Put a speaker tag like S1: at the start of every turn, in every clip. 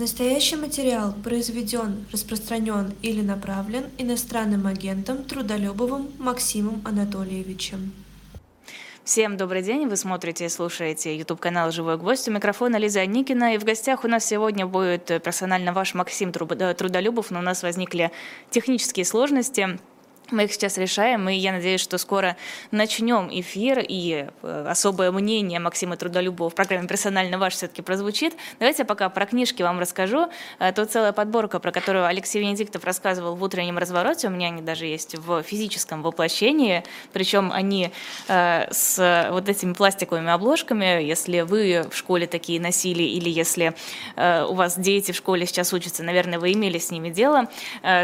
S1: Настоящий материал произведен, распространен или направлен иностранным агентом Трудолюбовым Максимом Анатольевичем.
S2: Всем добрый день, вы смотрите и слушаете YouTube-канал «Живой гвоздь». У микрофона Лиза Никина, и в гостях у нас сегодня будет персонально ваш Максим Трудолюбов, но у нас возникли технические сложности. Мы их сейчас решаем, и я надеюсь, что скоро начнем эфир, и э, особое мнение Максима Трудолюбова в программе «Персонально ваш» все-таки прозвучит. Давайте я пока про книжки вам расскажу. Э, тут целая подборка, про которую Алексей Венедиктов рассказывал в «Утреннем развороте». У меня они даже есть в физическом воплощении, причем они э, с вот этими пластиковыми обложками. Если вы в школе такие носили, или если у вас дети в школе сейчас учатся, наверное, вы имели с ними дело.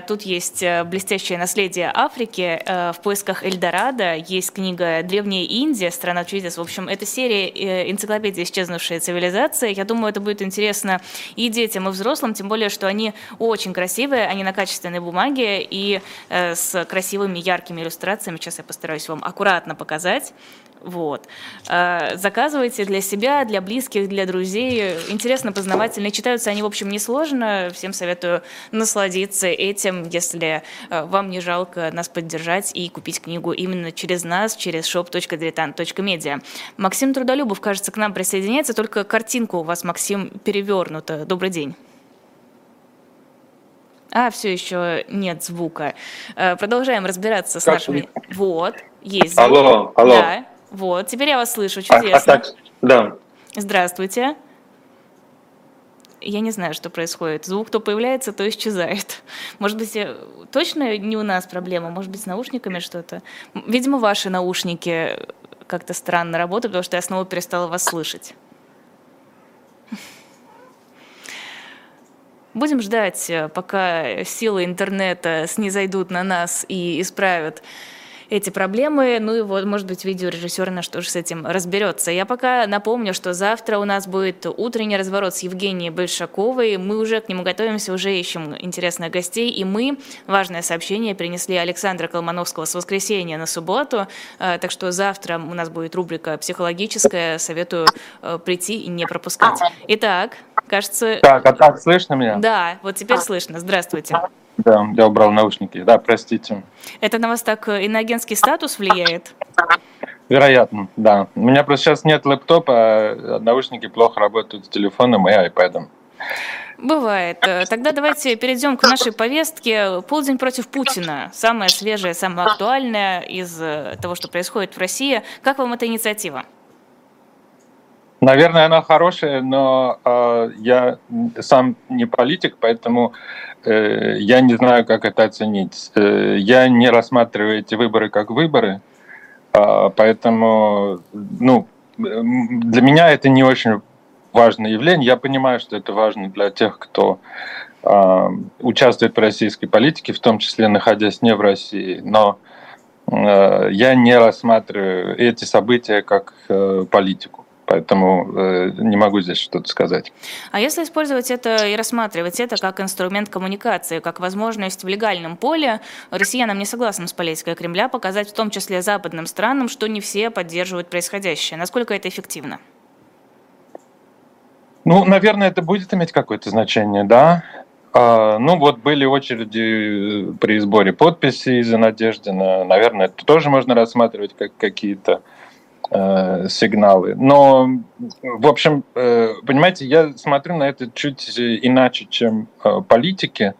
S2: Тут есть блестящее наследие Африки, Африке э, в поисках Эльдорадо есть книга «Древняя Индия. Страна чудес». В общем, это серия э, энциклопедии «Исчезнувшая цивилизация». Я думаю, это будет интересно и детям, и взрослым, тем более, что они очень красивые, они на качественной бумаге и э, с красивыми яркими иллюстрациями. Сейчас я постараюсь вам аккуратно показать. Вот. Э, заказывайте для себя, для близких, для друзей. Интересно, познавательно. Читаются они, в общем, несложно. Всем советую насладиться этим, если э, вам не жалко нас поддержать и купить книгу именно через нас, через shop.diletant.media. Максим Трудолюбов, кажется, к нам присоединяется, только картинка у вас, Максим, перевернута. Добрый день. А, все еще нет звука. Э, продолжаем разбираться с как нашими... Вы? Вот, есть звук.
S3: Алло, алло.
S2: Да. Вот, теперь я вас слышу, чудесно. А, а так,
S3: да.
S2: Здравствуйте. Я не знаю, что происходит. Звук то появляется, то исчезает. Может быть, э, точно не у нас проблема? Может быть, с наушниками что-то? Видимо, ваши наушники как-то странно работают, потому что я снова перестала вас слышать. Будем ждать, э, пока силы интернета снизойдут на нас и исправят эти проблемы. Ну и вот, может быть, видеорежиссер наш тоже с этим разберется. Я пока напомню, что завтра у нас будет утренний разворот с Евгенией Большаковой. Мы уже к нему готовимся, уже ищем интересных гостей. И мы, важное сообщение, принесли Александра Колмановского с воскресенья на субботу. Э, так что завтра у нас будет рубрика психологическая. Советую э, прийти и не пропускать. Итак, кажется...
S3: Так, а так слышно меня?
S2: Да, вот теперь слышно. Здравствуйте.
S3: Да, я убрал наушники. Да, простите.
S2: Это на вас так э, иноагентский статус влияет?
S3: Вероятно, да. У меня просто сейчас нет лэптопа, а наушники плохо работают с телефоном и айпадом.
S2: Бывает. Э, тогда давайте перейдем к нашей повестке. Полдень против Путина. Самое свежее, самое актуальное из э, того, что происходит в России. Как вам эта инициатива?
S3: Наверное, она хорошая, но э, я сам не политик, поэтому я не знаю, как это оценить. Э, я не рассматриваю эти выборы как выборы, э, поэтому ну, для меня это не очень важное явление. Я понимаю, что это важно для тех, кто э, участвует в российской политике, в том числе находясь не в России, но э, я не рассматриваю эти события как э, политику поэтому э, не могу здесь что-то сказать.
S2: А если использовать это и рассматривать это как инструмент коммуникации, как возможность в легальном поле россиянам, не согласным с политикой Кремля, показать в том числе западным странам, что не все поддерживают происходящее? Насколько это эффективно?
S3: Ну, наверное, это будет иметь какое-то значение, да. А, ну, вот были очереди при сборе подписей за Надеждина. Наверное, это тоже можно рассматривать как какие-то э, сигналы. Но, в общем, э, понимаете, я смотрю на это чуть иначе, чем э, политики.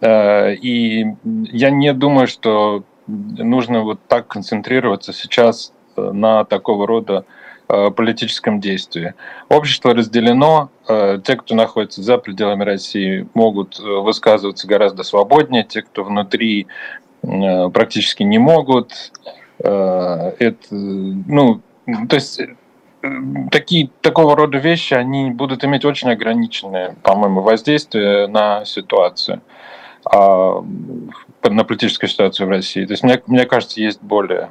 S3: Э, и я не думаю, что нужно вот так концентрироваться сейчас э, на такого рода э, политическом действии. Общество разделено, э, те, кто находится за пределами России, могут высказываться гораздо свободнее, те, кто внутри, практически не могут. Э, это, ну, то есть э, такие, такого рода вещи, они будут иметь очень ограниченное, по-моему, воздействие на ситуацию, а, на политическую ситуацию в России. То есть мне, мне кажется, есть более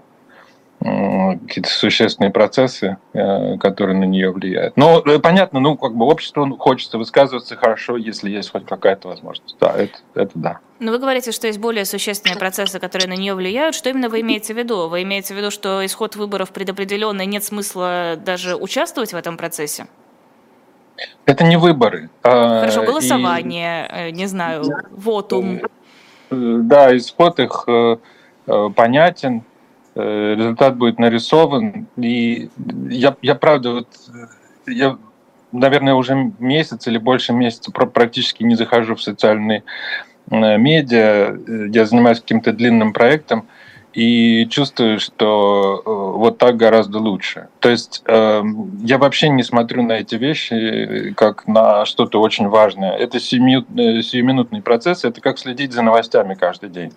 S3: какие-то существенные процессы, э, которые на нее влияют. Но э, понятно, ну как бы обществу хочется высказываться хорошо, если есть хоть какая-то возможность. Да, это, это да.
S2: Но вы говорите, что есть более существенные процессы, которые на нее влияют. Что именно вы имеете в виду? Вы имеете в виду, что исход выборов предопределенный, нет смысла даже участвовать в этом процессе?
S3: Это не выборы.
S2: А, Хорошо, голосование, и... Э, не знаю, вотум.
S3: Да, исход их понятен, результат будет нарисован. И я, я правда, вот, я, наверное, уже месяц или больше месяца практически не захожу в социальные медиа. Я занимаюсь каким-то длинным проектом и чувствую, что э, вот так гораздо лучше. То есть э, я вообще не смотрю на эти вещи как на что-то очень важное. Это э, сиюминутный процесс, это как следить за новостями каждый день.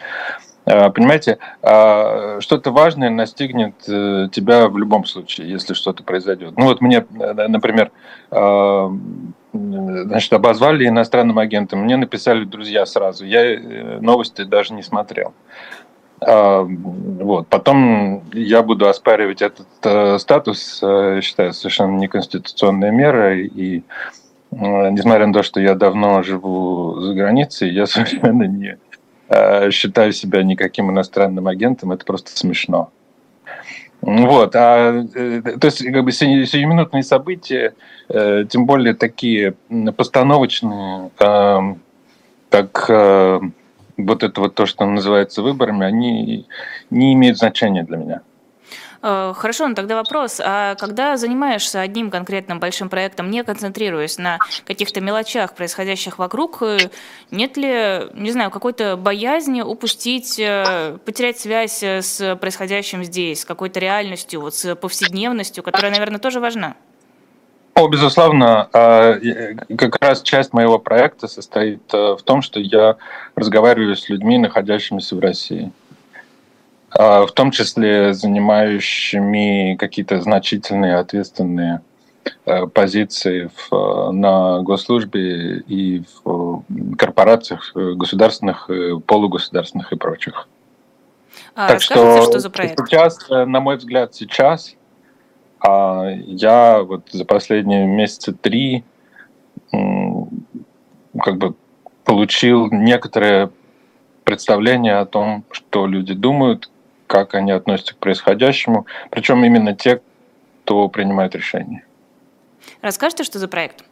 S3: Э, понимаете, э, что-то важное настигнет э, тебя в любом случае, если что-то произойдет. Ну вот мне, э, например, э, значит, обозвали иностранным агентом, мне написали друзья сразу, я новости даже не смотрел. А, вот. Потом я буду оспаривать этот статус, считаю, совершенно неконституционной мерой. И несмотря на то, что я давно живу за границей, я совершенно не э, считаю себя никаким иностранным агентом. Это просто смешно. Вот, а, э, то есть как бы сиюминутные события, э, тем более такие постановочные, э, как э, вот это вот то, что называется выборами, они не имеют значения для меня.
S2: Э, хорошо, ну тогда вопрос. А когда занимаешься одним конкретным большим проектом, не концентрируясь на каких-то мелочах, происходящих вокруг, э, нет ли, не знаю, какой-то боязни упустить, э, потерять связь с происходящим здесь, с какой-то реальностью, вот с повседневностью, которая, наверное, тоже важна?
S3: О, безусловно, а, как раз часть моего проекта состоит в том, что я разговариваю с людьми, находящимися в России, в том числе занимающими какие-то значительные ответственные э, позиции в, на госслужбе и в корпорациях государственных, полугосударственных и прочих.
S2: А, так что, что за проект?
S3: Сейчас, э, на мой взгляд, сейчас а я вот за последние месяца три как бы получил некоторое представление о том, что люди думают, как они относятся к происходящему, причем именно те, кто принимает решения.
S2: Расскажите, что за проект?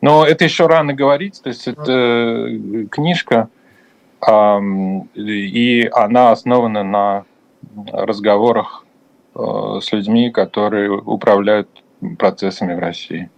S3: Но это еще рано говорить, то есть это э, книжка, и она основана на разговорах Э, с людьми, которые управляют процессами в России.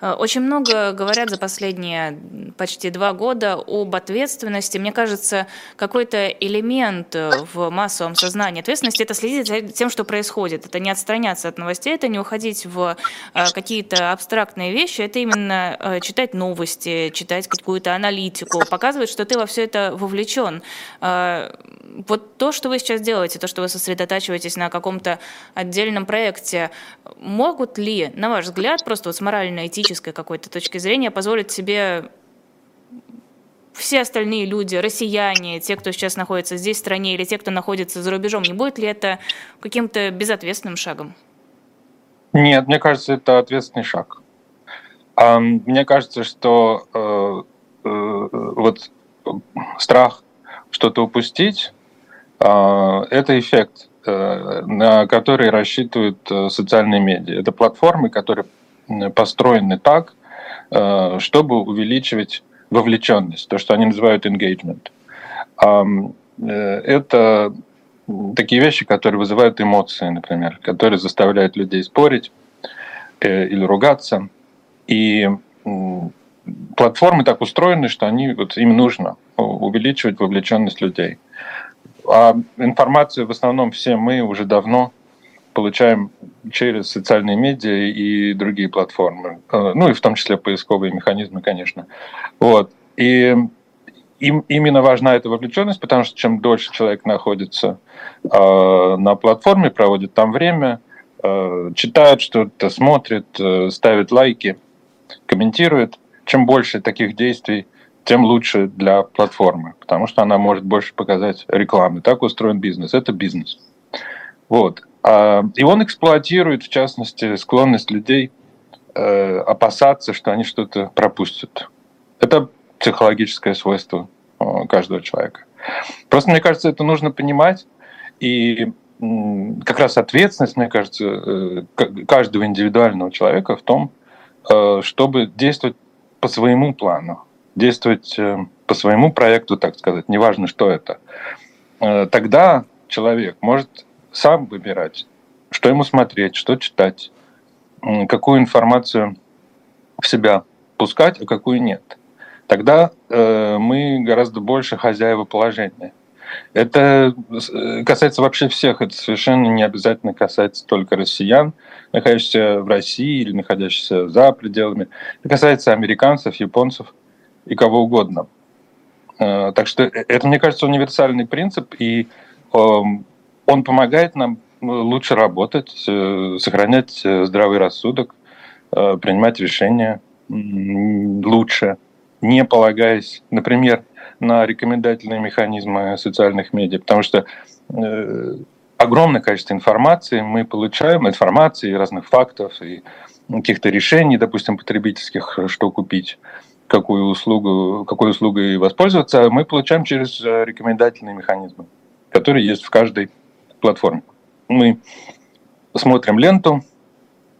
S2: Э, очень много говорят за последние почти два года об ответственности. Мне кажется, какой-то элемент в массовом сознании ответственности – это следить за тем, что происходит. Это не отстраняться от новостей, это не уходить в э, какие-то абстрактные вещи, это именно э, читать новости, читать какую-то аналитику, показывать, что ты во все это вовлечен. Вот то, что вы сейчас делаете, то, что вы сосредотачиваетесь на каком-то отдельном проекте, могут ли, на ваш взгляд, просто вот с морально-этической какой-то точки зрения позволить себе все остальные люди, россияне, те, кто сейчас находится здесь в стране, или те, кто находится за рубежом, не будет ли это каким-то безответственным шагом?
S3: Нет, мне кажется, это ответственный шаг. Мне кажется, что э, э, вот страх что-то упустить э, – это эффект, на который рассчитывают социальные медиа. Это платформы, которые построены так, э, чтобы увеличивать вовлеченность, то, что они называют engagement. Э, это такие вещи, которые вызывают эмоции, например, которые заставляют людей спорить э, или ругаться. И платформы так устроены, что они, вот, им нужно увеличивать вовлеченность людей. А информацию в основном все мы уже давно получаем через социальные медиа и другие платформы, э, ну и в том числе поисковые механизмы, конечно. Вот. И им именно важна эта вовлеченность, потому что чем дольше человек находится э, на платформе, проводит там время, э, читает что-то, смотрит, э, ставит лайки, комментирует, чем больше таких действий, тем лучше для платформы, потому что она может больше показать рекламы. Так устроен бизнес. Это бизнес. Вот. А, и он эксплуатирует, в частности, склонность людей э, опасаться, что они что-то пропустят. Это психологическое свойство э, каждого человека. Просто, мне кажется, это нужно понимать. И как раз ответственность, мне кажется, э, каждого индивидуального человека в том, чтобы действовать по своему плану, действовать по своему проекту, так сказать, неважно, что это. Тогда человек может сам выбирать, что ему смотреть, что читать, какую информацию в себя пускать, а какую нет. Тогда э, мы гораздо больше хозяева положения. Это э, касается вообще всех, это совершенно не обязательно касается только россиян, находящихся в России или находящихся за пределами. Это касается американцев, японцев и кого угодно. Э, так что э, это, мне кажется, универсальный принцип, и эм, он помогает нам лучше работать, сохранять здравый рассудок, принимать решения лучше, не полагаясь, например, на рекомендательные механизмы социальных медиа, потому что э, огромное количество информации мы получаем, информации, разных фактов и каких-то решений, допустим, потребительских, что купить, какую услугу, какой услугой воспользоваться, мы получаем через э, рекомендательные механизмы, которые есть в каждой платформе. Мы смотрим ленту,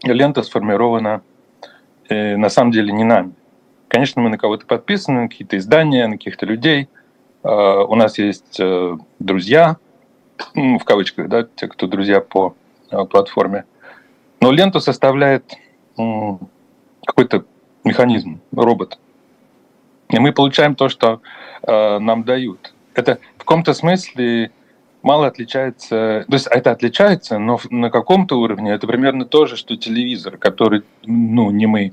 S3: лента сформирована э, на самом деле не нами. Конечно, мы на кого-то подписаны, на какие-то издания, на каких-то людей. А, у нас есть э, друзья, в кавычках, да, те, кто друзья по э, платформе. Но ленту составляет какой-то механизм, робот. И мы получаем то, что э, нам дают. Это в каком-то смысле мало отличается, то есть это отличается, но на каком-то уровне это примерно то же, что телевизор, который, ну, не мы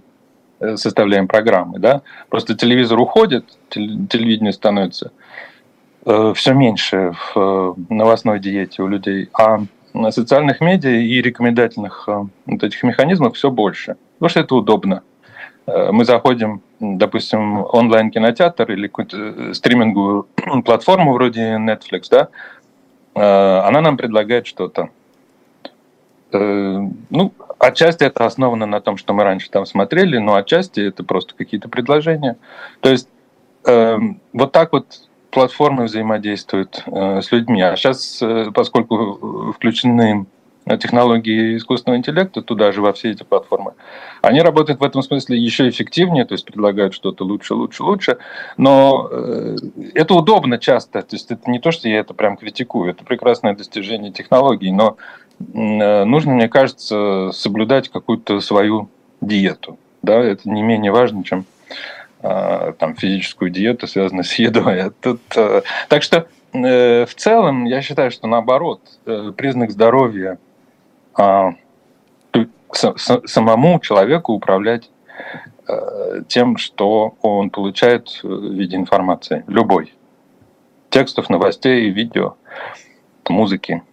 S3: Э, составляем программы, да. Просто телевизор уходит, телевидение становится э, все меньше в э, новостной диете у людей, а на социальных медиа и рекомендательных вот этих механизмов все больше, потому что это удобно. Мы заходим, допустим, онлайн-кинотеатр или какую-то стриминговую платформу вроде Netflix, да, она нам предлагает что-то. Ну, Отчасти это основано на том, что мы раньше там смотрели, но отчасти это просто какие-то предложения. То есть э, вот так вот платформы взаимодействуют э, с людьми. А сейчас, э, поскольку включены технологии искусственного интеллекта туда же, во все эти платформы, они работают в этом смысле еще эффективнее, то есть предлагают что-то лучше, лучше, лучше. Но э, это удобно часто. То есть это не то, что я это прям критикую, это прекрасное достижение технологий, но Э, нужно, мне кажется, соблюдать какую-то свою диету. Да, это не менее важно, чем э, там, физическую диету, связанную с едой. Тут, так что в целом я считаю, что наоборот, признак здоровья а, самому человеку управлять тем, что он получает в виде информации, любой. Текстов, новостей, видео, музыки.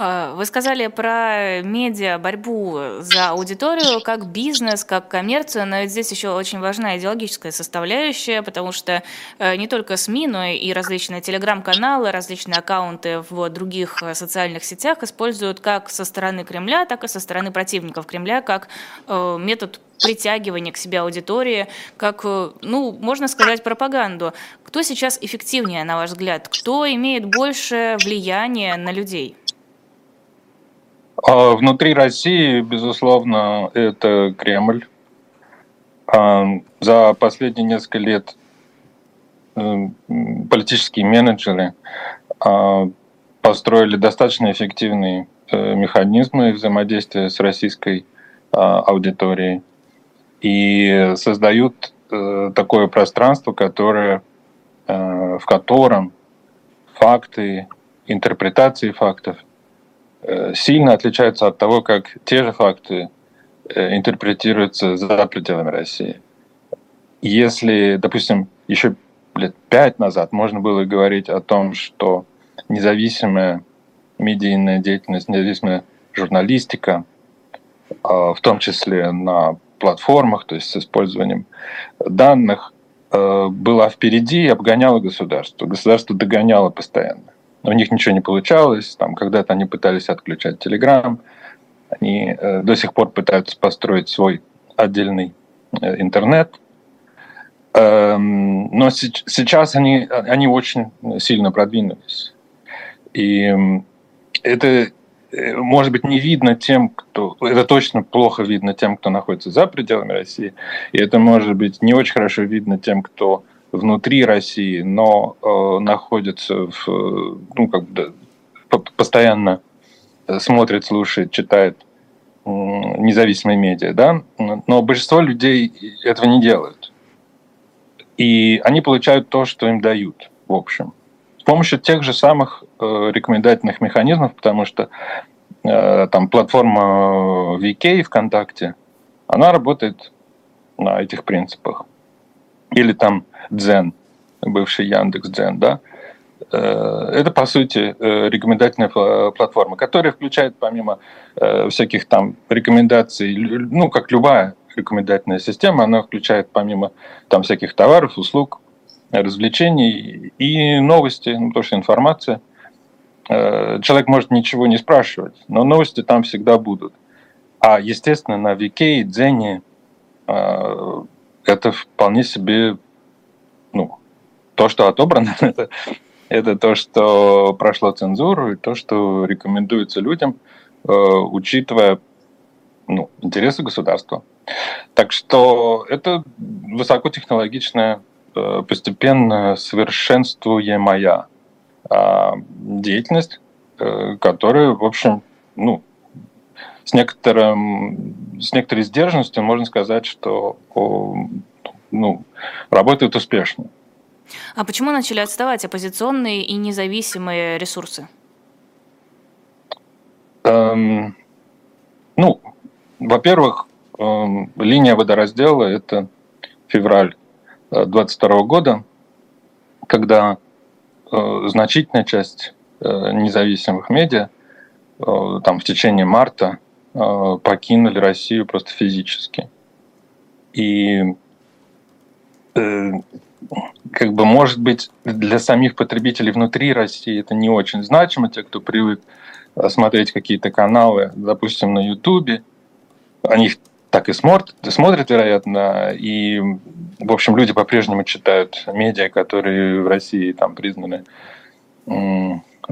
S2: А, вы сказали про медиа, борьбу за аудиторию, как бизнес, как коммерцию, но ведь здесь еще очень важна идеологическая составляющая, потому что э, не только СМИ, но и различные телеграм-каналы, различные аккаунты в других социальных сетях используют как со стороны Кремля, так и со стороны противников Кремля, как э, метод притягивания к себе аудитории, как, э, ну, можно сказать, пропаганду. Кто сейчас эффективнее, на ваш взгляд? Кто имеет больше влияния на людей?
S3: А внутри России, безусловно, это Кремль. А за последние несколько лет э, политические менеджеры а, построили достаточно эффективные э, механизмы взаимодействия с российской аудиторией и создают э, такое пространство, которое, в котором факты, интерпретации фактов сильно отличаются от того, как те же факты э, интерпретируются за пределами России. Если, допустим, еще лет пять назад можно было говорить о том, что независимая медийная деятельность, независимая журналистика, а, в том числе на платформах, то есть с использованием данных, э, была впереди и обгоняла государство. Государство догоняло постоянно у них ничего не получалось. Там когда-то они пытались отключать Telegram, они э, до сих пор пытаются построить свой отдельный э, интернет. Эм, но с- сейчас они, они очень сильно продвинулись. И это э, может быть, не видно тем, кто... Это точно плохо видно тем, кто находится за пределами России. И это может быть не очень хорошо видно тем, кто внутри России, но э, находится в... Ну, как бы, постоянно смотрит, слушает, читает независимые медиа, да, но большинство людей этого не делают. И они получают то, что им дают, в общем. С помощью тех же самых э, рекомендательных механизмов, потому что э, там платформа VK ВКонтакте, она работает на этих принципах. Или там Дзен, бывший Яндекс Дзен, да, Э, это, по сути, э, рекомендательная платформа, которая включает, помимо э, всяких там рекомендаций, ну, как любая рекомендательная система, она включает, помимо там всяких товаров, услуг, развлечений и новости, ну, то, что информация. Человек может ничего не спрашивать, но новости там всегда будут. А, естественно, на Вике и Дзене это вполне себе ну, то, что отобрано, это это то, что прошло цензуру, и то, что рекомендуется людям, э, учитывая ну, интересы государства. Так что это высокотехнологичная, э, постепенно совершенствуемая э, деятельность, э, которая, в общем, ну, с, некоторым, с некоторой сдержанностью можно сказать, что ну, работает успешно.
S2: А почему начали отставать оппозиционные и независимые ресурсы?
S3: Эм, ну, во-первых, эм, линия водораздела – это февраль 22 э, года, когда э, значительная часть э, независимых медиа э, там в течение марта э, покинули Россию просто физически. И как бы, может быть, для самих потребителей внутри России это не очень значимо, те, кто привык э, смотреть какие-то каналы, допустим, на Ютубе, они так и смотрят, смотрят, вероятно, и, в общем, люди по-прежнему читают медиа, которые в России там признаны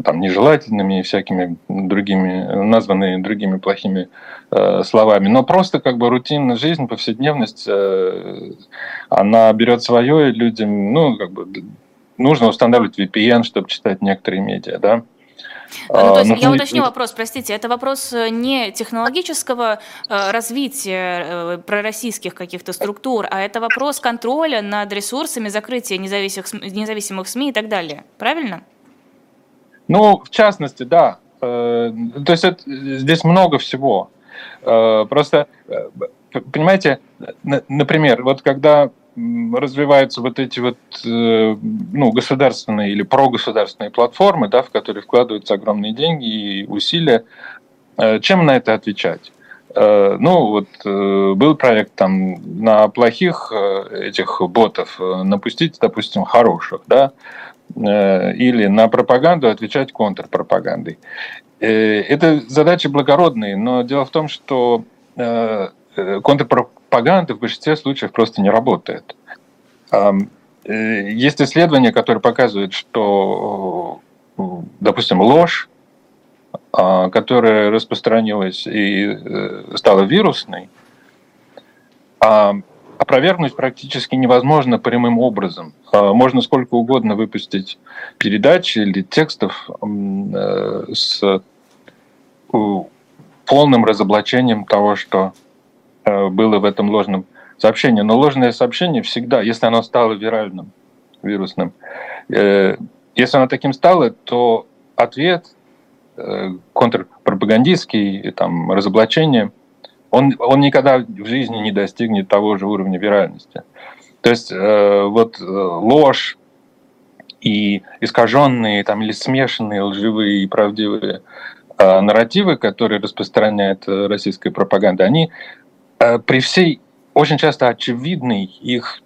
S3: там, нежелательными и всякими другими, названные другими плохими э, словами. Но просто как бы рутинная жизнь, повседневность, э, она берет свое, и людям, ну, как бы нужно устанавливать VPN, чтобы читать некоторые медиа, да.
S2: А, ну, то есть, а, я уточню вопрос, простите, это вопрос э, не технологического э, развития э, пророссийских каких-то структур, а это вопрос контроля над ресурсами, закрытия независимых, независимых СМИ и так далее. Правильно?
S3: Ну, в частности, да. Э, то есть это, здесь много всего. Э, просто, э, понимаете, например, вот когда развиваются вот эти вот ну, государственные или прогосударственные платформы, да, в которые вкладываются огромные деньги и усилия, чем на это отвечать? Ну, вот был проект там на плохих этих ботов напустить, допустим, хороших, да, или на пропаганду отвечать контрпропагандой. Э, это задачи благородные, но дело в том, что э, контрпропаганда в большинстве случаев просто не работает. Есть исследования, которые показывают, что, допустим, ложь, которая распространилась и стала вирусной, опровергнуть практически невозможно прямым образом. А, можно сколько угодно выпустить передач или текстов э, с полным разоблачением того, что э, было в этом ложном сообщении. Но ложное сообщение всегда, если оно стало виральным, вирусным, э, если оно таким стало, то ответ контрпропагандистский, там, разоблачение – он, он никогда в жизни не достигнет того же уровня виральности. То есть э, вот э, ложь и искаженные там, или смешанные лживые и правдивые э, нарративы, которые распространяет э, российская пропаганда, они э, при всей очень часто очевидной их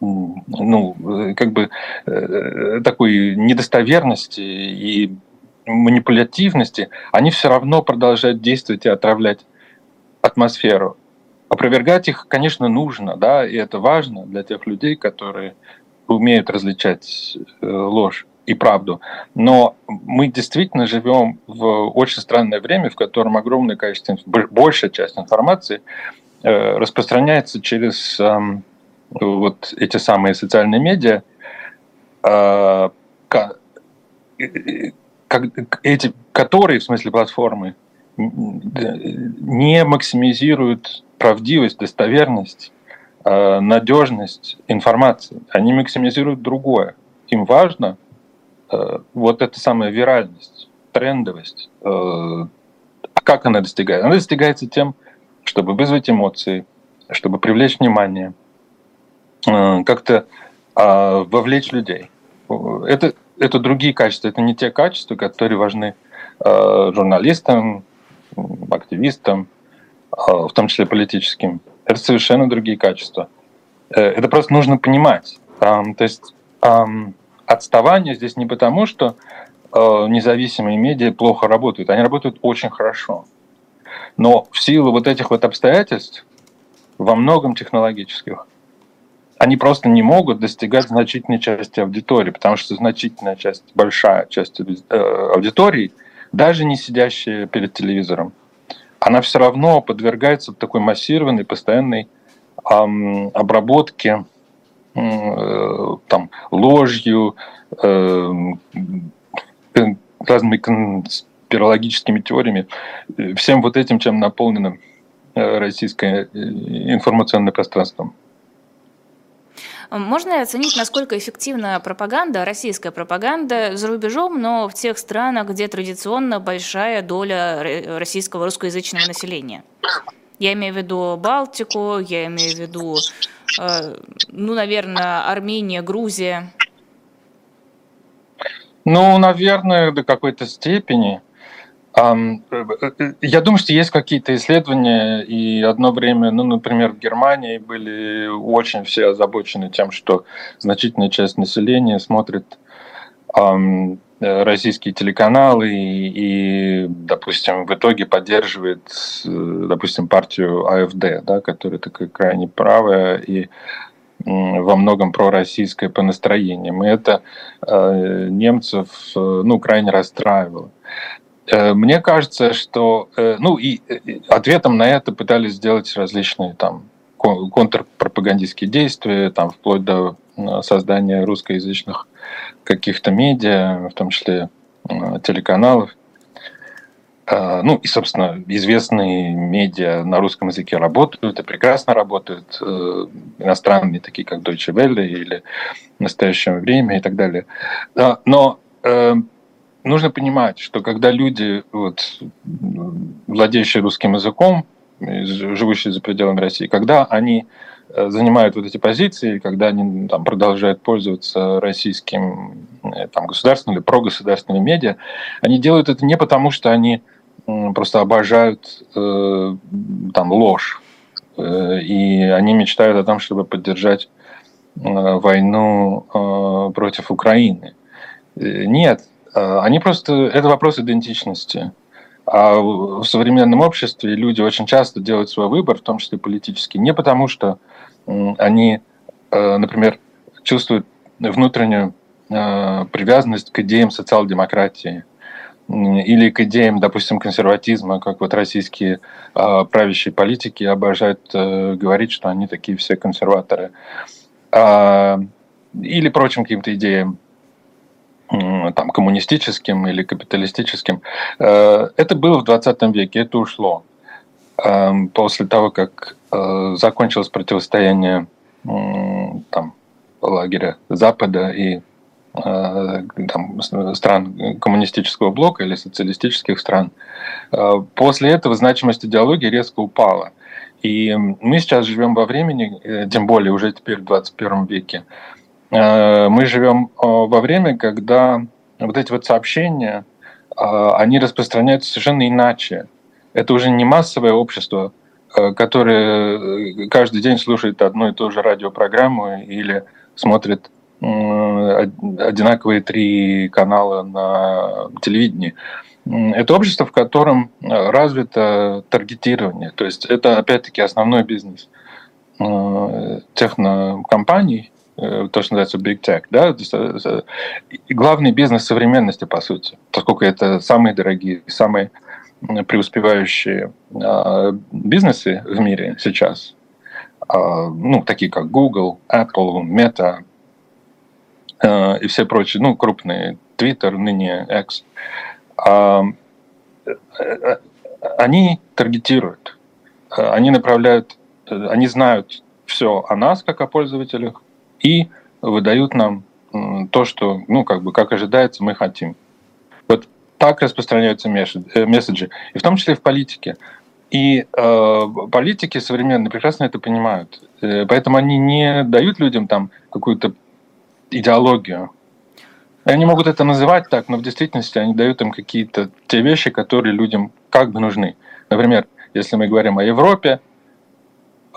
S3: ну, э, как бы э, такой недостоверности и манипулятивности, они все равно продолжают действовать и отравлять атмосферу. Опровергать их, конечно, нужно, да, и это важно для тех людей, которые умеют различать э, ложь и правду. Но мы действительно живем в очень странное время, в котором огромное количество, большая часть информации э, распространяется через эм, вот эти самые социальные медиа, э, которые, в смысле платформы, не максимизируют правдивость, достоверность, э, надежность информации. Они максимизируют другое. Им важно Э, вот эта самая виральность, трендовость, э, а как она достигается? Она достигается тем, чтобы вызвать эмоции, чтобы привлечь внимание, э, как-то а, вовлечь людей. Это, это другие качества, это не те качества, которые важны журналистам, активистам, в том числе политическим. Это совершенно другие качества. Это просто нужно понимать. То есть отставание здесь не потому, что э, независимые медиа плохо работают, они работают очень хорошо. Но в силу вот этих вот обстоятельств, во многом технологических, они просто не могут достигать значительной части аудитории, потому что значительная часть, большая часть э, аудитории, даже не сидящая перед телевизором, она все равно подвергается такой массированной, постоянной эм, обработке Э, там, ложью, э, разными конспирологическими теориями, всем вот этим, чем наполнено э, российское информационное пространство.
S2: Можно оценить, насколько эффективна пропаганда, российская пропаганда за рубежом, но в тех странах, где традиционно большая доля российского русскоязычного населения? Я имею в виду Балтику, я имею в виду Э, ну, наверное, Армения, Грузия?
S3: Ну, наверное, до какой-то степени. Я думаю, что есть какие-то исследования, и одно время, ну, например, в Германии были очень все озабочены тем, что значительная часть населения смотрит Э, российские телеканалы и, и, допустим, в итоге поддерживает, э, допустим, партию АФД, да, которая такая крайне правая и во многом пророссийская по настроениям. И это э, немцев э, ну, крайне расстраивало. Э, мне кажется, что э, ну, и, и ответом на это пытались сделать различные там контрпропагандистские действия, там, вплоть до создания русскоязычных каких-то медиа, в том числе э, телеканалов. Ну и, собственно, известные медиа на русском языке работают и прекрасно работают. Э, иностранные, такие как Deutsche Welle или «Настоящее время» и так далее. Но э, нужно понимать, что когда люди, вот, владеющие русским языком, живущие за пределами России, когда они Э, занимают вот эти позиции, когда они там, продолжают пользоваться российским э, там, государственным или прогосударственными медиа, они делают это не потому, что они просто обожают э, там, ложь, э, и они мечтают о том, чтобы поддержать э, войну э, против Украины. Э, нет, они просто... Это вопрос идентичности. А в современном обществе люди очень часто делают свой выбор, в том числе политический, не потому что они, э, например, чувствуют внутреннюю э, привязанность к идеям социал-демократии или к идеям, допустим, консерватизма, как вот российские э, правящие политики обожают говорить, что они такие все консерваторы, а, или прочим каким-то идеям там, коммунистическим или капиталистическим. Это было в 20 веке, это ушло. Эм, после того, как Э, закончилось противостояние там, лагеря Запада и э, там, стран коммунистического блока или социалистических стран. Э, после этого значимость идеологии резко упала. И мы сейчас живем во времени, тем более уже теперь в 21 веке, мы живем во время, когда вот эти вот сообщения, они распространяются совершенно иначе. Это уже не массовое общество, Э, которые э, каждый день слушают одну и ту же радиопрограмму или смотрят одинаковые три канала на телевидении. Это общество, в котором э, развито таргетирование. То есть это, опять-таки, основной бизнес технокомпаний то, что называется big tech, да, главный бизнес современности, по сути, поскольку это самые дорогие, самые преуспевающие бизнесы в мире сейчас, ну, такие как Google, Apple, Meta и все прочие, ну, крупные, Twitter, ныне X, они таргетируют, они направляют, они знают все о нас, как о пользователях, и выдают нам то, что, ну, как бы, как ожидается, мы хотим. Вот так распространяются э, месседжи, и в том числе в политике. И э, политики современные прекрасно это понимают. Э, поэтому они не дают людям там какую-то идеологию. Они могут это называть так, но в действительности они дают им какие-то те вещи, которые людям как бы нужны. Например, если мы говорим о Европе,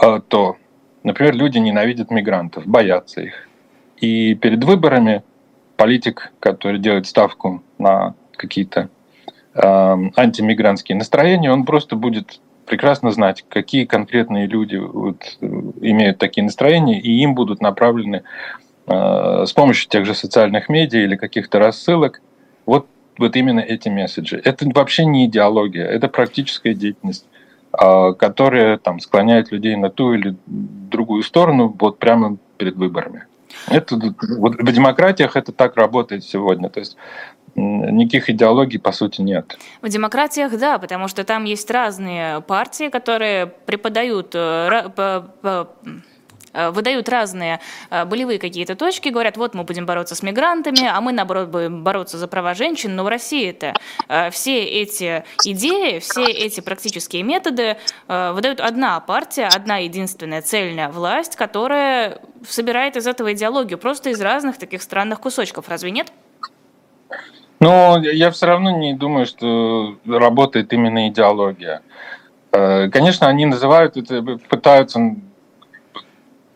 S3: э, то Например, люди ненавидят мигрантов, боятся их. И перед выборами политик, который делает ставку на какие-то э, антимигрантские настроения, он просто будет прекрасно знать, какие конкретные люди вот, имеют такие настроения, и им будут направлены э, с помощью тех же социальных медиа или каких-то рассылок вот, вот именно эти месседжи. Это вообще не идеология, это практическая деятельность. А, которые там склоняют людей на ту или другую сторону вот прямо перед выборами. Это, вот в демократиях это так работает сегодня. То есть никаких идеологий, по сути, нет.
S2: В демократиях, да, потому что там есть разные партии, которые преподают э, выдают разные э, болевые какие-то точки, говорят, вот мы будем бороться с мигрантами, а мы, наоборот, будем бороться за права женщин. Но в России это э, все эти идеи, все эти практические методы выдают одна партия, одна единственная цельная власть, которая собирает из этого идеологию, просто из разных таких странных кусочков. Разве нет?
S3: Ну, я все равно не думаю, что работает именно идеология. Конечно, они называют это, пытаются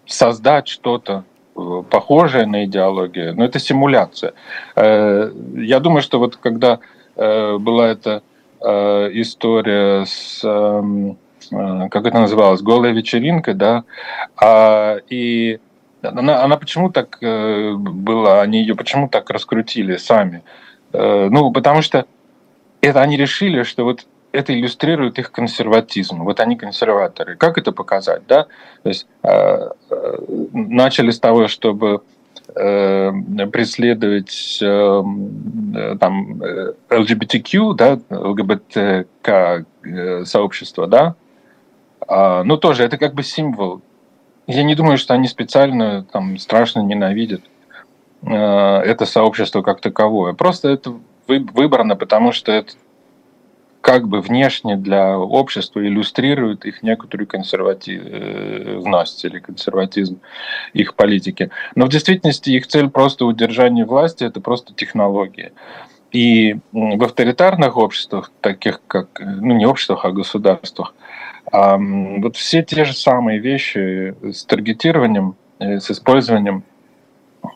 S3: создать что-то э, похожее на идеологию, но это симуляция. Э, я думаю, что вот когда э, была эта история с эм, как это называлось, голая вечеринка, да, а, и она, она почему так была, они ее почему так раскрутили сами? Ну, потому что это они решили, что вот это иллюстрирует их консерватизм. Вот они консерваторы. Как это показать? Да? То есть э, э, начали с того, чтобы э, преследовать э, там, LGBTQ, да, ЛГБТК сообщество, да, а, ну тоже это как бы символ. Я не думаю, что они специально там страшно ненавидят это сообщество как таковое. Просто это выбрано, потому что это как бы внешне для общества иллюстрирует их некоторую консервативность или консерватизм их политики. Но в действительности их цель просто удержание власти, это просто технология. И в авторитарных обществах, таких как, ну не обществах, а государствах, вот все те же самые вещи с таргетированием, э, с использованием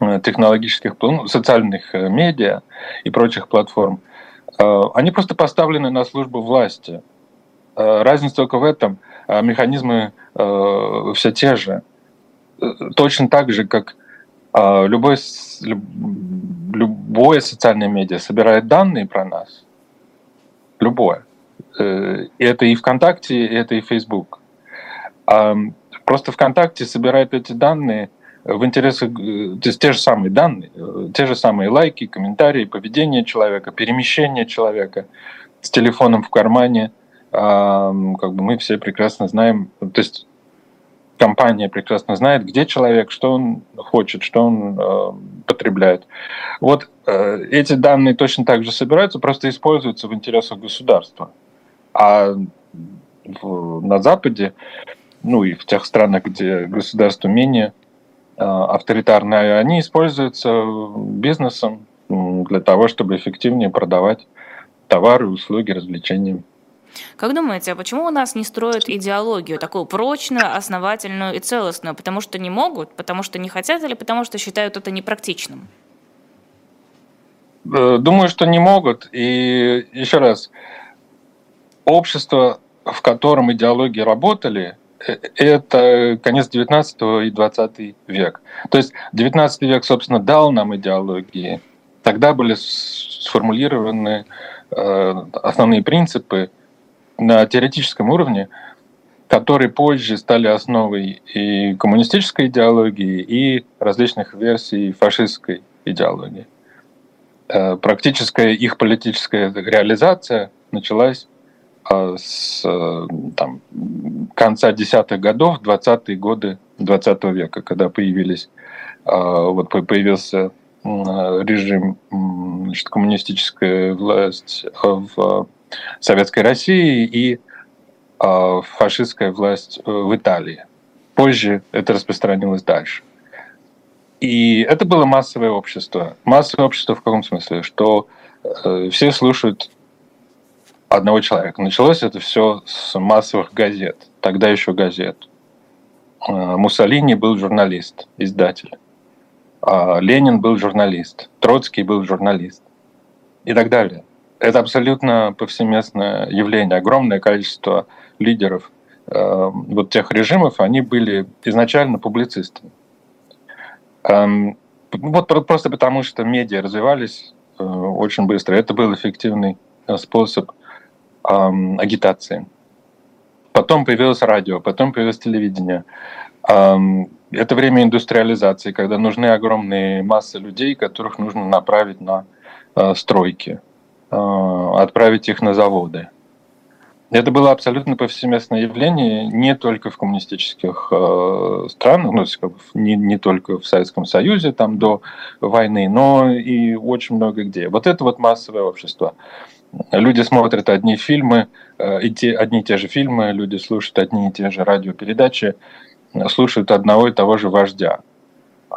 S3: э, технологических, ну, социальных э, медиа и прочих платформ – Э, они просто поставлены на службу власти. Э, разница только в этом. Э, механизмы все те же. Точно так же, как любой, любое социальное медиа собирает данные про нас. Любое. Это и ВКонтакте, это и Фейсбук. Просто ВКонтакте собирает эти данные – в интересах, э, то есть те же самые данные, э, те же самые лайки, комментарии, поведение человека, перемещение человека с телефоном в кармане, как бы мы все прекрасно знаем, то есть компания прекрасно знает, где человек, что он хочет, что он э, потребляет. Вот эти данные точно так же собираются, просто используются в интересах государства. А в, на Западе, ну и в тех странах, где государство менее Э, авторитарные, они используются бизнесом для того, чтобы эффективнее продавать товары, услуги, развлечения.
S2: Как думаете, а почему у нас не строят идеологию такую прочную, основательную и целостную? Потому что не могут, потому что не хотят или потому что считают это непрактичным?
S3: Э, думаю, что не могут. И еще раз, общество, в котором идеологии работали, это конец 19 и 20 век. То есть 19 век, собственно, дал нам идеологии. Тогда были сформулированы основные принципы на теоретическом уровне, которые позже стали основой и коммунистической идеологии, и различных версий фашистской идеологии. Э, практическая их политическая реализация началась э, с э, там, конца десятых годов, 20-е годы 20 века, когда появились, вот появился режим, значит, коммунистическая власть в Советской России и фашистская власть в Италии. Позже это распространилось дальше. И это было массовое общество. Массовое общество в каком смысле? Что э, все слушают одного человека. Началось это все с массовых газет. Тогда еще газет. Э, Муссолини был журналист, издатель. А Ленин был журналист. Троцкий был журналист. И так далее. Это абсолютно повсеместное явление. Огромное количество лидеров э, вот тех режимов, они были изначально публицистами. Эм, вот просто потому, что медиа развивались э, очень быстро. Это был эффективный э, способ агитации. Потом появилось радио, потом появилось телевидение. Это время индустриализации, когда нужны огромные массы людей, которых нужно направить на э, стройки, отправить их на заводы. Это было абсолютно повсеместное явление не только в коммунистических э, странах, ну, не, не только в Советском Союзе там до войны, но и очень много где. Вот это вот массовое общество. Люди смотрят одни фильмы, э, и те, одни и те же фильмы, люди слушают одни и те же радиопередачи, слушают одного и того же вождя.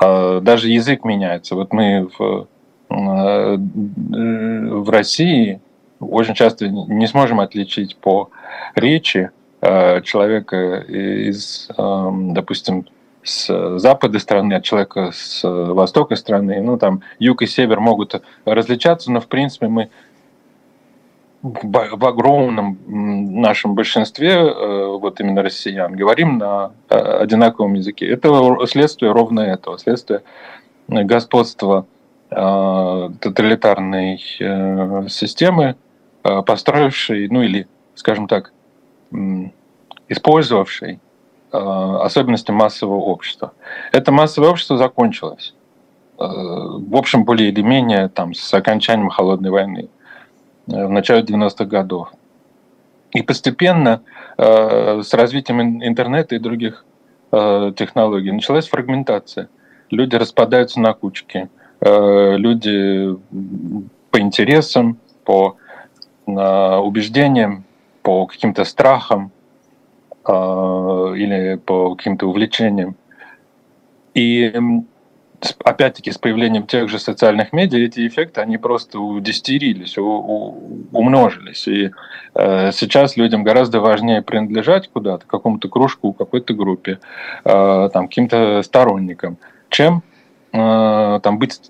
S3: Э, даже язык меняется. Вот мы в, э, в России очень часто не сможем отличить по речи э, человека из, допустим, с запада страны от человека с востока страны. Ну, там юг и север могут различаться, но, в принципе, мы в огромном нашем большинстве, э, вот именно россиян, говорим на э, одинаковом языке. Это следствие ровно этого, следствие господства тоталитарной системы, Э, построивший, ну или, скажем так, использовавший э, особенности массового общества. Это массовое общество закончилось. Э, в общем, более или менее там, с окончанием Холодной войны в начале 90-х годов. И постепенно с развитием интернета и других технологий началась фрагментация. Люди распадаются на кучки. Люди по интересам, по убеждениям, по каким-то страхам э, или по каким-то увлечениям. И опять-таки с появлением тех же социальных медиа эти эффекты, они просто удестерились, у, у, умножились. И э, сейчас людям гораздо важнее принадлежать куда-то, какому-то кружку, какой-то группе, э, там, каким-то сторонникам, чем э, там, быть,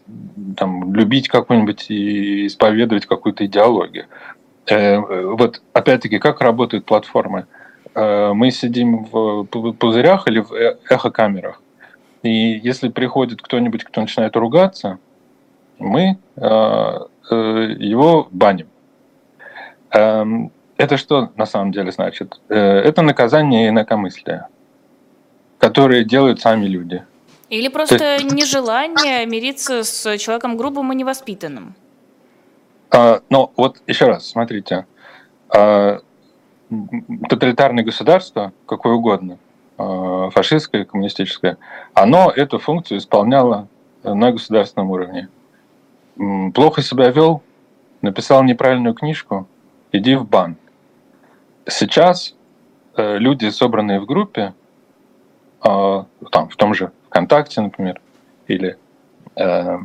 S3: там, любить какую-нибудь и исповедовать какую-то идеологию. Э, вот опять-таки, как работают платформы? Э, мы сидим в пузырях или в э, эхокамерах. И если приходит кто-нибудь, кто начинает ругаться, мы его баним. Эм, это что на самом деле значит? Это наказание и инакомыслие, которые делают сами люди.
S2: Или просто нежелание мириться с человеком грубым и невоспитанным.
S3: А, но вот еще раз, смотрите, а, тоталитарное государство, какое угодно, фашистское, коммунистическое, оно эту функцию исполняло на государственном уровне. Плохо себя вел, написал неправильную книжку, иди в бан. Сейчас э, люди, собранные в группе, там, в том же ВКонтакте, например, или э, э,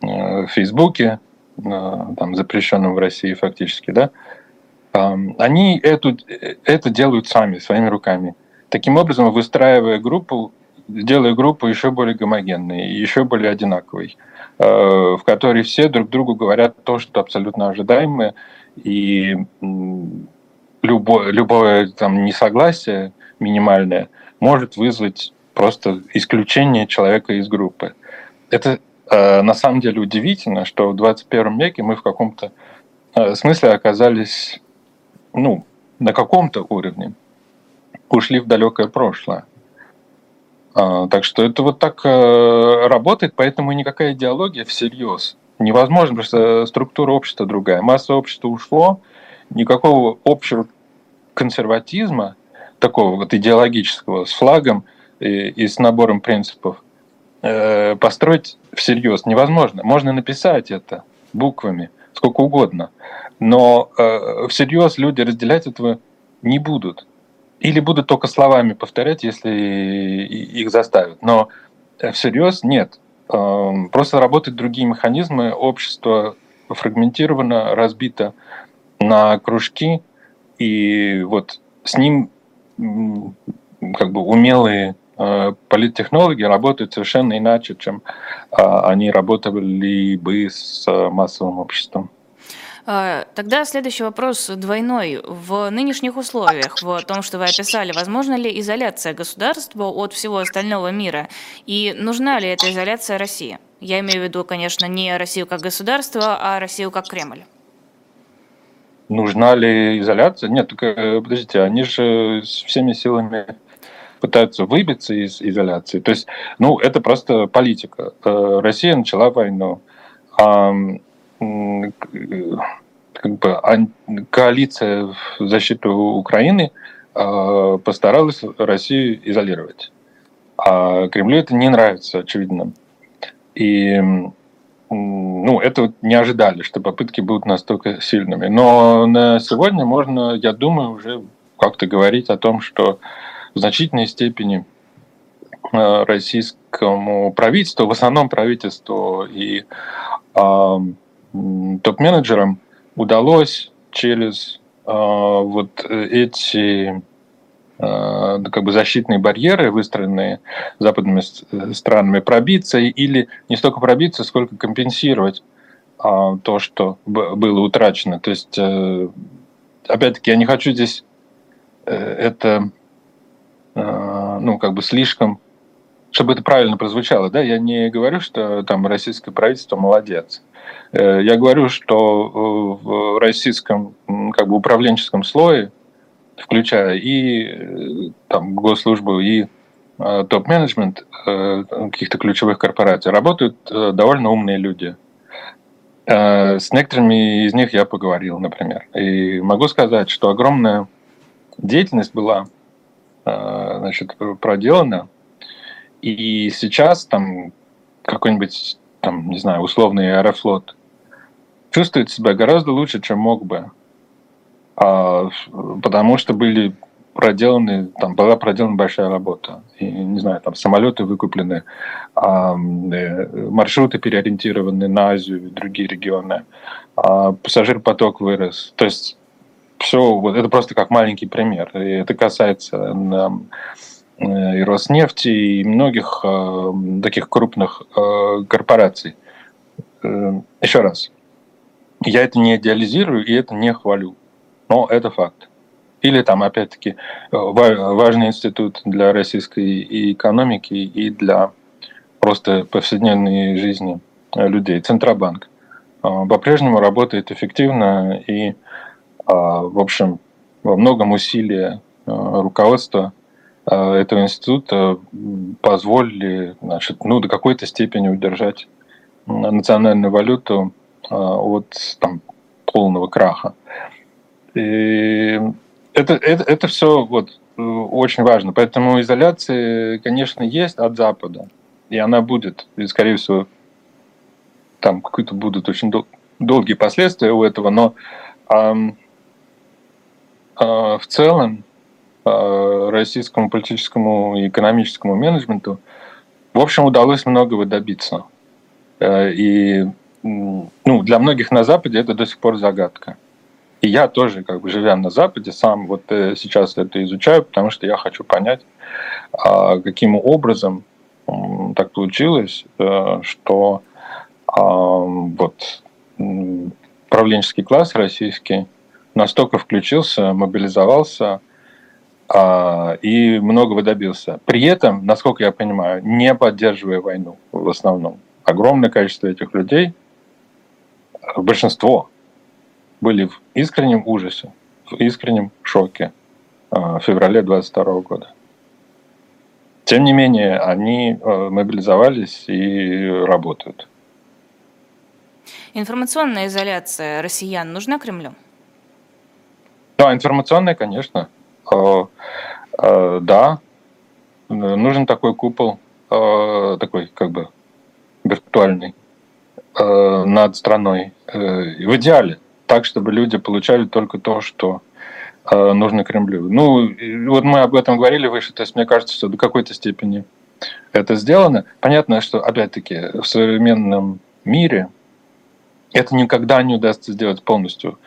S3: в Фейсбуке, там, запрещенным в России фактически, да, они эту, это делают сами, своими руками. Таким образом, выстраивая группу, делая группу еще более гомогенной, еще более одинаковой, э, в которой все друг другу говорят то, что абсолютно ожидаемое, и любое, любое там несогласие минимальное может вызвать просто исключение человека из группы. Это э, на самом деле удивительно, что в 21 веке мы в каком-то э, смысле оказались ну, на каком-то уровне, ушли в далекое прошлое. Э, так что это вот так э, работает, поэтому никакая идеология всерьез невозможно, потому что структура общества другая. Масса общества ушло, никакого общего консерватизма, такого вот идеологического, с флагом и, и с набором принципов, э, построить всерьез невозможно. Можно написать это буквами, сколько угодно, но э, всерьез люди разделять этого не будут. Или будут только словами повторять, если их заставят. Но э, всерьез нет. Э, просто работают другие механизмы. Общество фрагментировано, разбито на кружки, и вот с ним как бы умелые э, политтехнологи работают совершенно иначе, чем э, они работали бы с массовым обществом.
S2: А, тогда следующий вопрос двойной. В нынешних условиях, в том, что вы описали, возможно ли изоляция государства от всего остального мира? И нужна ли эта изоляция России? Я имею в виду, конечно, не Россию как государство, а Россию как Кремль.
S3: Нужна ли изоляция? Нет, только э, подождите, они же всеми силами пытаются выбиться из изоляции. То есть, ну, это просто политика. Э, Россия начала войну. Как бы коалиция в защиту Украины э, постаралась Россию изолировать. А Кремлю это не нравится, очевидно. И ну, это не ожидали, что попытки будут настолько сильными. Но на сегодня можно, я думаю, уже как-то говорить о том, что в значительной степени э, российскому правительству, в основном правительству и э, топ-менеджерам удалось через э, вот эти Э, как бы защитные барьеры, выстроенные западными э, странами, пробиться или не столько пробиться, сколько компенсировать а, то, что было утрачено. То есть, э, опять-таки, я не хочу здесь это, ну, как бы слишком, чтобы это правильно прозвучало, да, я не говорю, что там российское правительство молодец. Я говорю, что в российском как бы управленческом слое включая и э, там, госслужбу, и э, топ-менеджмент э, каких-то ключевых корпораций, работают довольно умные люди. С некоторыми из них я поговорил, например. И могу сказать, что огромная деятельность была значит, проделана. И сейчас там какой-нибудь, там, не знаю, условный аэрофлот чувствует себя гораздо лучше, чем мог бы. А, потому что были проделаны, там была проделана большая работа. И, не знаю, там самолеты выкуплены, а, э, маршруты переориентированы на Азию и другие регионы, а, пассажир-поток вырос. То есть все, вот это просто как маленький пример. И это касается и Роснефти, и многих таких крупных корпораций. Э, еще раз, я это не идеализирую и это не хвалю но это факт. Или там, опять-таки, важный институт для российской экономики и для просто повседневной жизни людей. Центробанк а, по-прежнему работает эффективно и, в общем, во многом усилия руководства этого института позволили значит, ну, до какой-то степени удержать национальную валюту от там, полного краха. И это, это, это все вот э, очень важно. Поэтому изоляция, конечно, есть от Запада. И она будет. И, скорее всего, там какие-то будут очень дол- долгие последствия у этого. Но эм, э, в целом э, российскому политическому и экономическому менеджменту, в общем, удалось многого добиться. Э, и ну, для многих на Западе это до сих пор загадка. И я тоже, как бы живя на Западе, сам вот э, сейчас это изучаю, потому что я хочу понять, а, каким образом так получилось, э, что а, вот правленческий класс российский настолько включился, мобилизовался и многого добился. При этом, насколько я понимаю, не поддерживая войну в основном. Огромное количество этих людей, большинство, были в искреннем ужасе, в искреннем шоке а, в феврале 22 года. Тем не менее, они а, мобилизовались и работают.
S2: Информационная изоляция россиян нужна Кремлю?
S3: Да, информационная, конечно. Э, э, да, нужен такой купол, э, такой как бы виртуальный над страной. В идеале так, чтобы люди получали только то, что нужно Кремлю. Ну, вот мы об этом говорили выше, то есть мне кажется, что до какой-то степени это сделано. Понятно, что, опять-таки, в современном мире это никогда не удастся сделать полностью.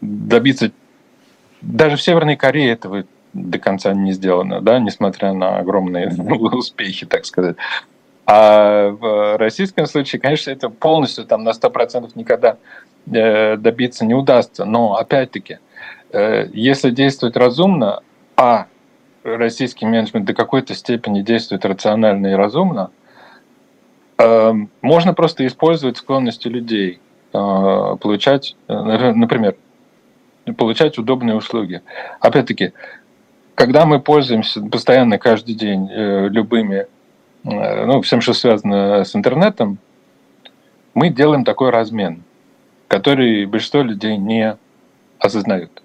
S3: Добиться даже в Северной Корее этого до конца не сделано, да, несмотря на огромные успехи, так сказать. А в российском случае, конечно, это полностью там на 100% никогда э, добиться не удастся. Но, опять-таки, э, если действовать разумно, а российский менеджмент до какой-то степени действует рационально и разумно, э, можно просто использовать склонности людей, получать, например, получать удобные услуги. Опять-таки, когда мы пользуемся постоянно каждый день э, любыми, э, ну, всем, что связано с интернетом, мы делаем такой размен, который большинство людей не осознают.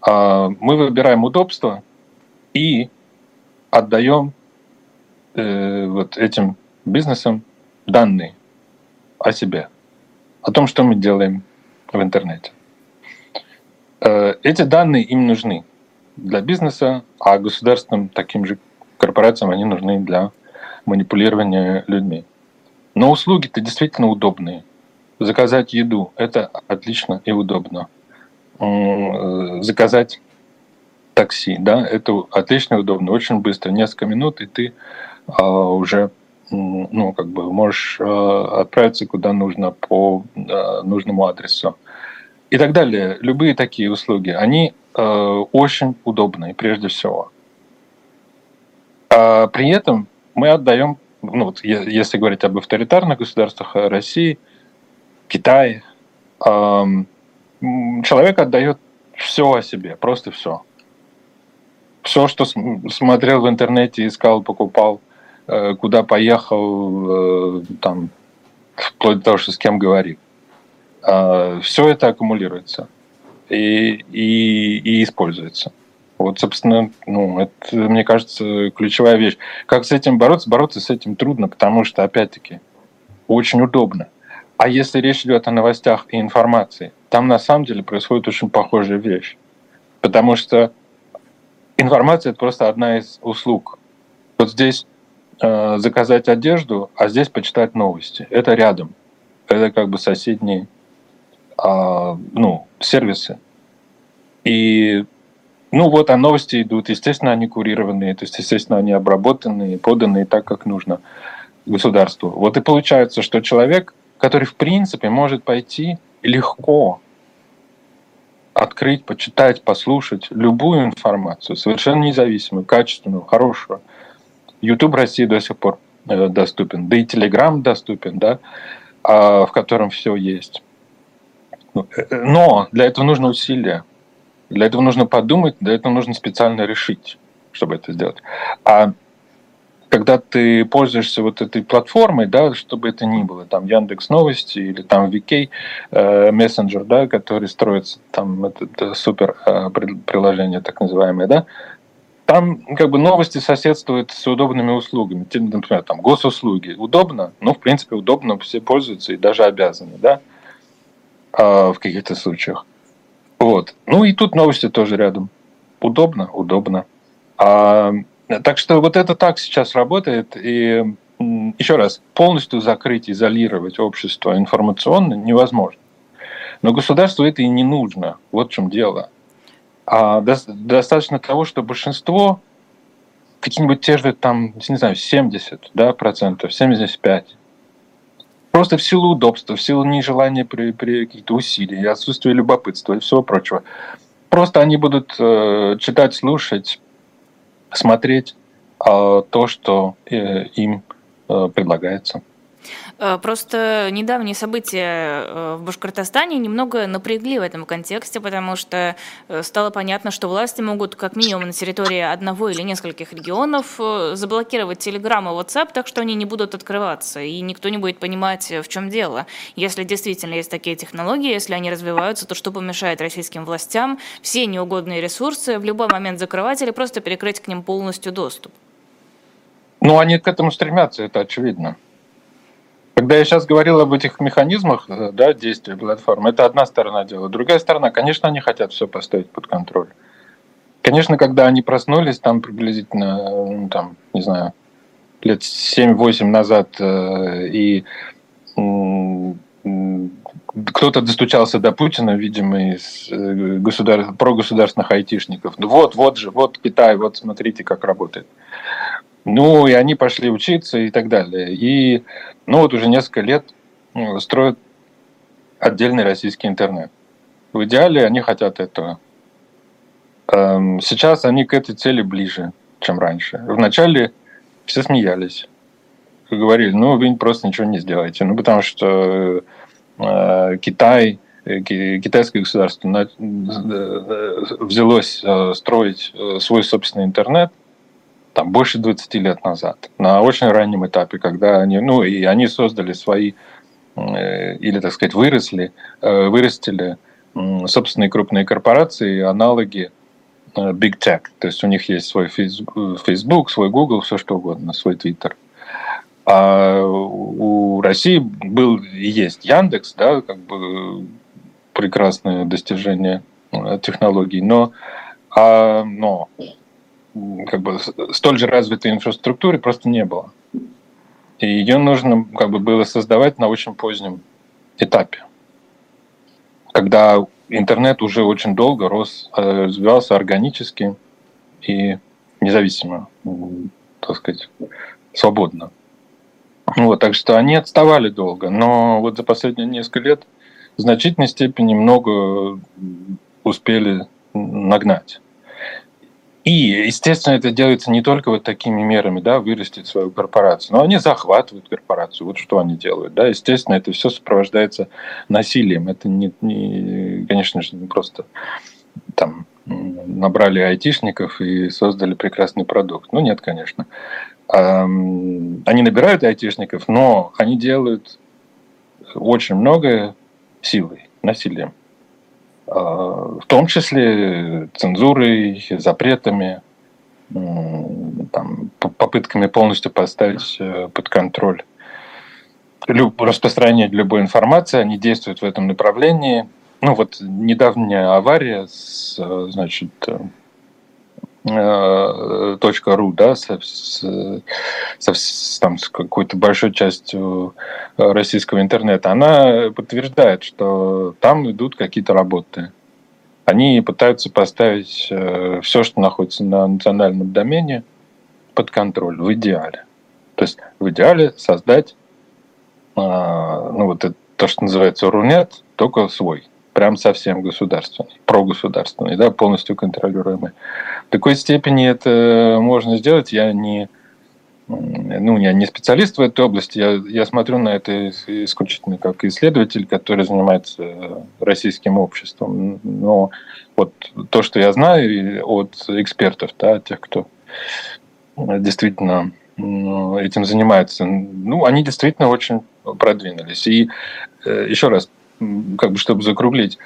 S3: А мы выбираем удобство и отдаем э, вот этим бизнесам данные о себе, о том, что мы делаем в интернете. Э, эти данные им нужны для бизнеса, а государственным таким же корпорациям они нужны для манипулирования людьми. Но услуги-то действительно удобные. Заказать еду – это отлично и удобно. Э, заказать такси, да, это отлично и удобно, очень быстро, несколько минут, и ты а, уже ну, как бы можешь а, отправиться куда нужно по а, нужному адресу и так далее. Любые такие услуги, они э, очень удобные прежде всего. А при этом мы отдаем, ну вот если говорить об авторитарных государствах России, Китае, э, человек отдает все о себе, просто все. Все, что смотрел в интернете, искал, покупал, э, куда поехал, э, там, вплоть до того, что с кем говорит все это аккумулируется и, и, и используется. Вот, собственно, ну, это, мне кажется, ключевая вещь. Как с этим бороться? Бороться с этим трудно, потому что, опять-таки, очень удобно. А если речь идет о новостях и информации, там на самом деле происходит очень похожая вещь. Потому что информация – это просто одна из услуг. Вот здесь э, заказать одежду, а здесь почитать новости. Это рядом. Это как бы соседние а, ну, сервисы. И ну вот, а новости идут, естественно, они курированные, то есть, естественно, они обработанные, поданные так, как нужно государству. Вот и получается, что человек, который, в принципе, может пойти легко открыть, почитать, послушать любую информацию, совершенно независимую, качественную, хорошую. YouTube России до сих пор э, доступен, да и Telegram доступен, да, а, в котором все есть. Но для этого нужно усилие. Для этого нужно подумать, для этого нужно специально решить, чтобы это сделать. А когда ты пользуешься вот этой платформой, да, чтобы это ни было, там Яндекс Новости или там VK э, мессенджер, да, который строится, там это, супер э, приложение так называемое, да, там как бы новости соседствуют с удобными услугами, например, там госуслуги. Удобно? Ну, в принципе, удобно, все пользуются и даже обязаны, да. А, в каких-то случаях. Вот. Ну и тут новости тоже рядом. Удобно, удобно. А, так что вот это так сейчас работает. И еще раз, полностью закрыть, изолировать общество информационно невозможно. Но государству это и не нужно. Вот в чем дело. А достаточно того, что большинство, какие-нибудь те же там, не знаю, 70 да, процентов, 75, Просто в силу удобства, в силу нежелания при, при каких-то усилий, отсутствия любопытства и всего прочего. просто они будут э, читать, слушать, смотреть э, то, что э, им э, предлагается.
S2: Э, просто недавние события э, в Башкортостане немного напрягли в этом контексте, потому что э, стало понятно, что власти могут как минимум на территории одного или нескольких регионов заблокировать Telegram и WhatsApp, так что они не будут открываться, и никто не будет понимать, в чем дело. Если действительно есть такие технологии, если они развиваются, то что помешает российским властям все неугодные ресурсы в любой момент закрывать или просто перекрыть к ним полностью доступ?
S3: Ну, они к этому стремятся, это очевидно. Когда я сейчас говорил об этих механизмах э, да, действия платформы, это одна сторона дела. Другая сторона, конечно, они хотят все поставить под контроль. Конечно, когда они проснулись, там приблизительно, ну, там, не знаю, лет 7-8 назад, э, и кто-то достучался до Путина, видимо, из э, государ... прогосударственных айтишников. Ну вот, вот же, вот Китай, вот смотрите, как работает. Ну, и они пошли учиться и так далее. И, ну, вот уже несколько лет ну, строят отдельный российский интернет. В идеале они хотят этого. Эм, сейчас они к этой цели ближе, чем раньше. Вначале все смеялись. Говорили, ну, вы просто ничего не сделаете. Ну, потому что э, Китай, э, китайское государство э, взялось строить свой собственный интернет – там больше 20 лет назад, на очень раннем этапе, когда они, ну, и они создали свои, э, или, так сказать, выросли, э, вырастили собственные крупные корпорации, аналоги э, Big Tech. То есть у них есть свой Facebook, свой Google, все что угодно, свой Twitter. А у России был и есть Яндекс, да, как бы прекрасное достижение технологий, но, а, но как бы столь же развитой инфраструктуры просто не было. И ее нужно как бы было создавать на очень позднем этапе, когда интернет уже очень долго рос, э, развивался органически и независимо, так сказать, свободно. Вот, так что они отставали долго, но вот за последние несколько лет в значительной степени много успели нагнать. И, естественно, это делается не только вот такими мерами, да, вырастить свою корпорацию, но они захватывают корпорацию, вот что они делают, да, естественно, это все сопровождается насилием, это не, не конечно же, не просто там набрали айтишников и создали прекрасный продукт. Ну, нет, конечно. Они набирают айтишников, но они делают очень многое силой, насилием. А, в том числе цензурой, запретами, там, попытками полностью поставить э, под контроль распространение любой информации, они действуют в этом направлении. Ну вот недавняя авария с, значит, э, точка .ру, да, с, с, с, там, с какой-то большой частью российского интернета, она подтверждает, что там идут какие-то работы. Они пытаются поставить э, все, что находится на национальном домене, под контроль в идеале. То есть в идеале создать ну, вот это, то, что называется Рунет, только свой прям совсем государственный, прогосударственный, да, полностью контролируемый. В такой степени это можно сделать. Я не, ну, я не специалист в этой области, я, я смотрю на это исключительно как исследователь, который занимается российским обществом. Но вот то, что я знаю от экспертов, да, тех, кто действительно этим занимается, ну, они действительно очень продвинулись. И э, еще раз, как бы чтобы закруглить,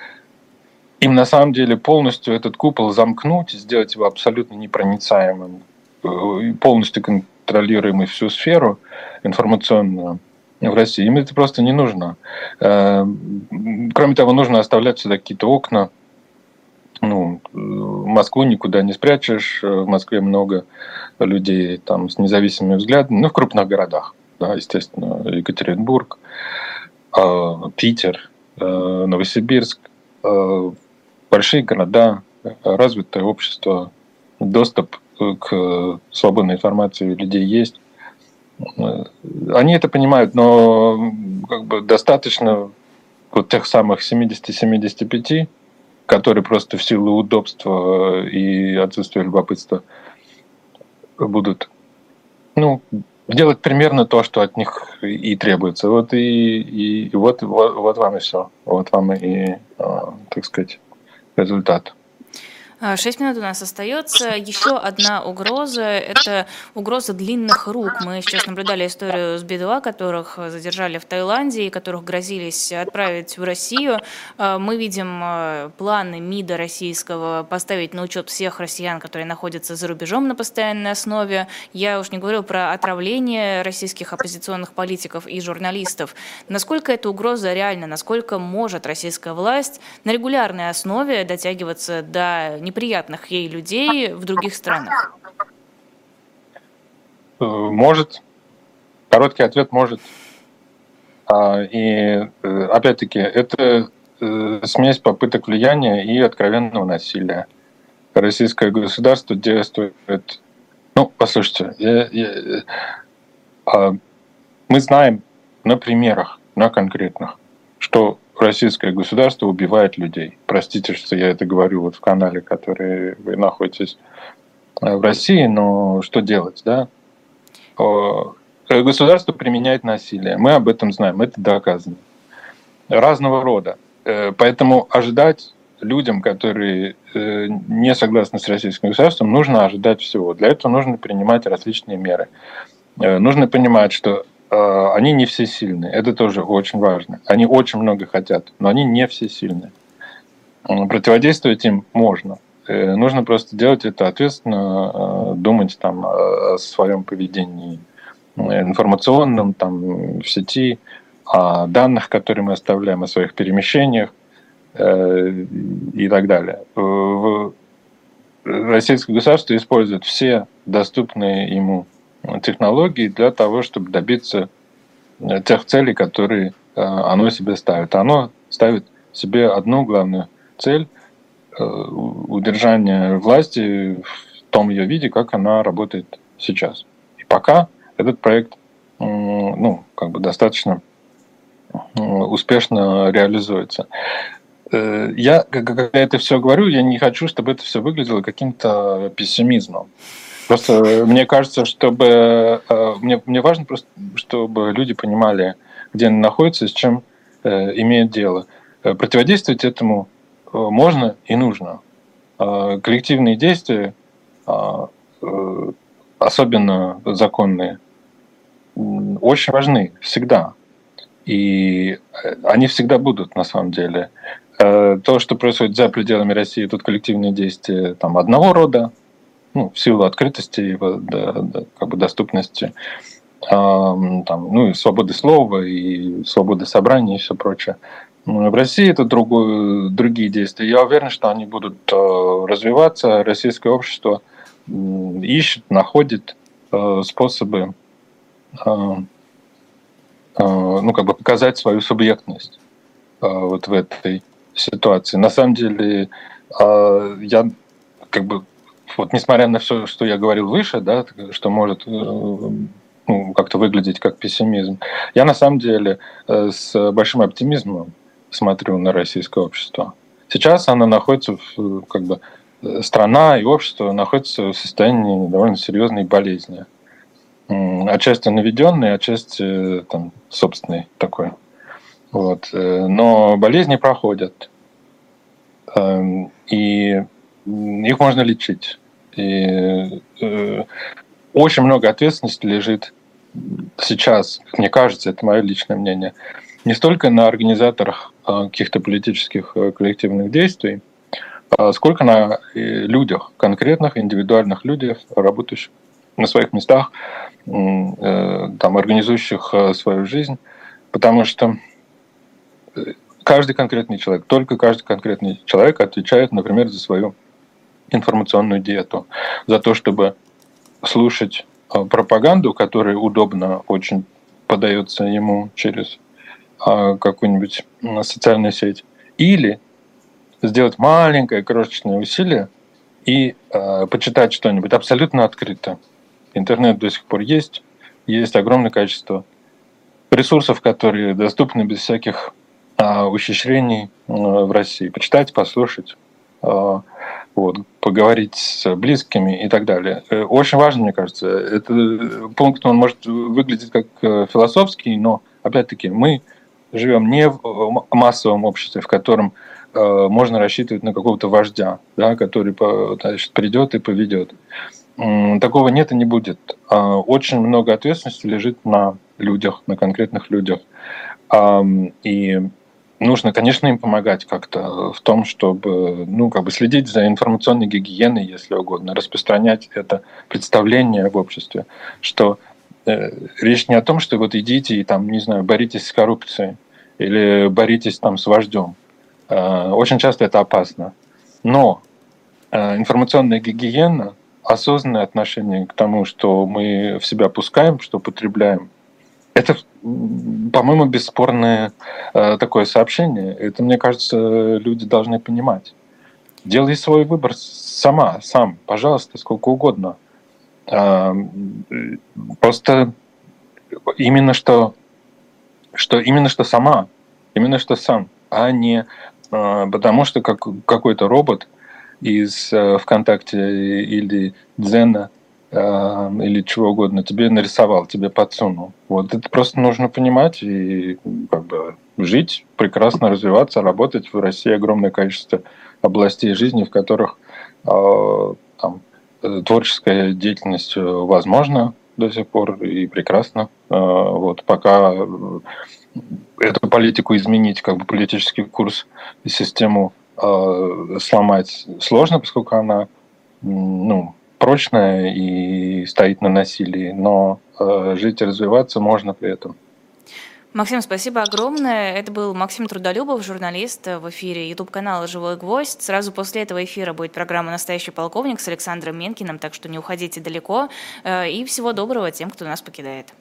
S3: им на самом деле полностью этот купол замкнуть, сделать его абсолютно непроницаемым, э, полностью контролируемый всю сферу информационную в России. Им это просто не нужно. Э, кроме того, нужно оставлять всегда какие-то окна. Ну, Москву никуда не спрячешь. В Москве много людей там с независимыми взглядами. Ну, в крупных городах, да, естественно, Екатеринбург, Питер, Э, Новосибирск, э, большие города, развитое общество, доступ к свободной информации у людей есть. Э, они это понимают, но как бы достаточно вот тех самых 70-75 которые просто в силу удобства и отсутствия любопытства будут ну, делать примерно то, что от них и требуется. Вот и, и, вот, вот, вот вам и все. Вот вам и, так сказать, результат.
S2: А, шесть минут у нас остается. Еще одна угроза – это угроза длинных рук. Мы сейчас наблюдали историю с Бедуа, которых задержали в Таиланде и которых грозились отправить в Россию. А, мы видим а, планы МИДа российского поставить на учет всех россиян, которые находятся за рубежом на постоянной основе. Я уж не говорю про отравление российских оппозиционных политиков и журналистов. Насколько эта угроза реальна? Насколько может российская власть на регулярной основе дотягиваться до неприятных ей людей в других странах?
S3: Э, может. Короткий ответ может. А, и э, опять-таки, это э, смесь попыток влияния и откровенного насилия. Российское государство действует... Ну, послушайте, я, я, а, мы знаем на примерах, на конкретных, что российское государство убивает людей. Простите, что я это говорю вот в канале, который вы находитесь э, в России, но что делать, да? Государство применяет насилие. Мы об этом знаем, это доказано. Разного рода. Э, поэтому ожидать людям, которые э, не согласны с российским государством, нужно ожидать всего. Для этого нужно принимать различные меры. Нужно понимать, что они не все сильные. Это тоже очень важно. Они очень много хотят, но они не все сильные. Противодействовать им можно. Э, нужно просто делать это ответственно, а, думать там о своем поведении информационном, там, в сети, о данных, которые мы оставляем, о своих перемещениях э, и так далее. Российское государство использует все доступные ему технологий для того, чтобы добиться э, тех целей, которые э, оно себе ставит. Оно ставит себе одну главную цель э, удержания власти в том ее виде, как она работает сейчас. И пока этот проект ну, как бы достаточно успешно реализуется. Я, когда это все говорю, я не хочу, чтобы это все выглядело каким-то пессимизмом. Просто мне кажется, чтобы э, мне, мне важно просто, чтобы люди понимали, где они находятся, с чем э, имеют дело. Э, противодействовать этому можно и нужно. Коллективные действия, особенно законные, очень важны всегда. И они всегда будут на самом деле. То, что происходит за пределами России, тут коллективные действия там, одного рода, ну, в силу открытости и да, да, как бы доступности там, ну, и свободы слова, и свободы собрания, и все прочее. Ну, в России это другое, другие действия. Я уверен, что они будут э, развиваться. Российское общество ищет, находит э, способы э, ну, как бы показать свою субъектность вот в этой ситуации. На самом деле, я как бы вот несмотря на все, что я говорил выше, да, что может э, ну, как-то выглядеть как пессимизм, я на самом деле э, с большим оптимизмом смотрю на российское общество. Сейчас оно находится в, как бы, страна и общество находится в состоянии довольно серьезной болезни. Отчасти наведенной, отчасти там, собственной такой. Вот. Э, но болезни проходят. Эм, и их можно лечить. И э, очень много ответственности лежит сейчас, мне кажется, это мое личное мнение, не столько на организаторах э, каких-то политических э, коллективных действий, а сколько на э, людях, конкретных индивидуальных людях, работающих на своих местах, э, там, организующих свою жизнь, потому что каждый конкретный человек, только каждый конкретный человек отвечает, например, за свою информационную диету, за то, чтобы слушать а, пропаганду, которая удобно очень подается ему через а, какую-нибудь социальную сеть, или сделать маленькое крошечное усилие и э, почитать что-нибудь абсолютно открыто. Интернет до сих пор есть, есть огромное количество ресурсов, которые доступны без всяких ухищрений в России. Почитать, послушать вот, поговорить с близкими и так далее. Э, очень важно, мне кажется, этот пункт, он может выглядеть как э, философский, но, опять-таки, мы живем не в массовом обществе, в котором э, можно рассчитывать на какого-то вождя, да, который значит, придет и поведет. Такого нет и не будет. А очень много ответственности лежит на людях, на конкретных людях. И нужно, конечно, им помогать как-то в том, чтобы, ну, как бы следить за информационной гигиеной, если угодно, распространять это представление в обществе, что э, речь не о том, что вот идите и там, не знаю, боритесь с коррупцией или боритесь там с вождем. Э, очень часто это опасно. Но э, информационная гигиена, осознанное отношение к тому, что мы в себя пускаем, что потребляем, это, по-моему, бесспорное э, такое сообщение. Это, мне кажется, люди должны понимать. Делай свой выбор сама, сам, пожалуйста, сколько угодно. Э, просто именно что, что именно что сама, именно что сам, а не э, потому что как, какой-то робот из э, ВКонтакте или Дзена – или чего угодно тебе нарисовал, тебе подсунул. Вот это просто нужно понимать и как бы жить, прекрасно развиваться, работать. В России огромное количество областей жизни, в которых э, там, творческая деятельность возможна до сих пор и прекрасно. Э, вот пока эту политику изменить, как бы политический курс и систему э, сломать сложно, поскольку она ну, прочная и стоит на насилии, но э, жить и развиваться можно при этом.
S2: Максим, спасибо огромное. Это был Максим Трудолюбов, журналист в эфире YouTube-канала «Живой гвоздь». Сразу после этого эфира будет программа «Настоящий полковник» с Александром Менкиным, так что не уходите далеко. Э, и всего доброго тем, кто нас покидает.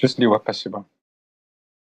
S3: Счастливо, спасибо.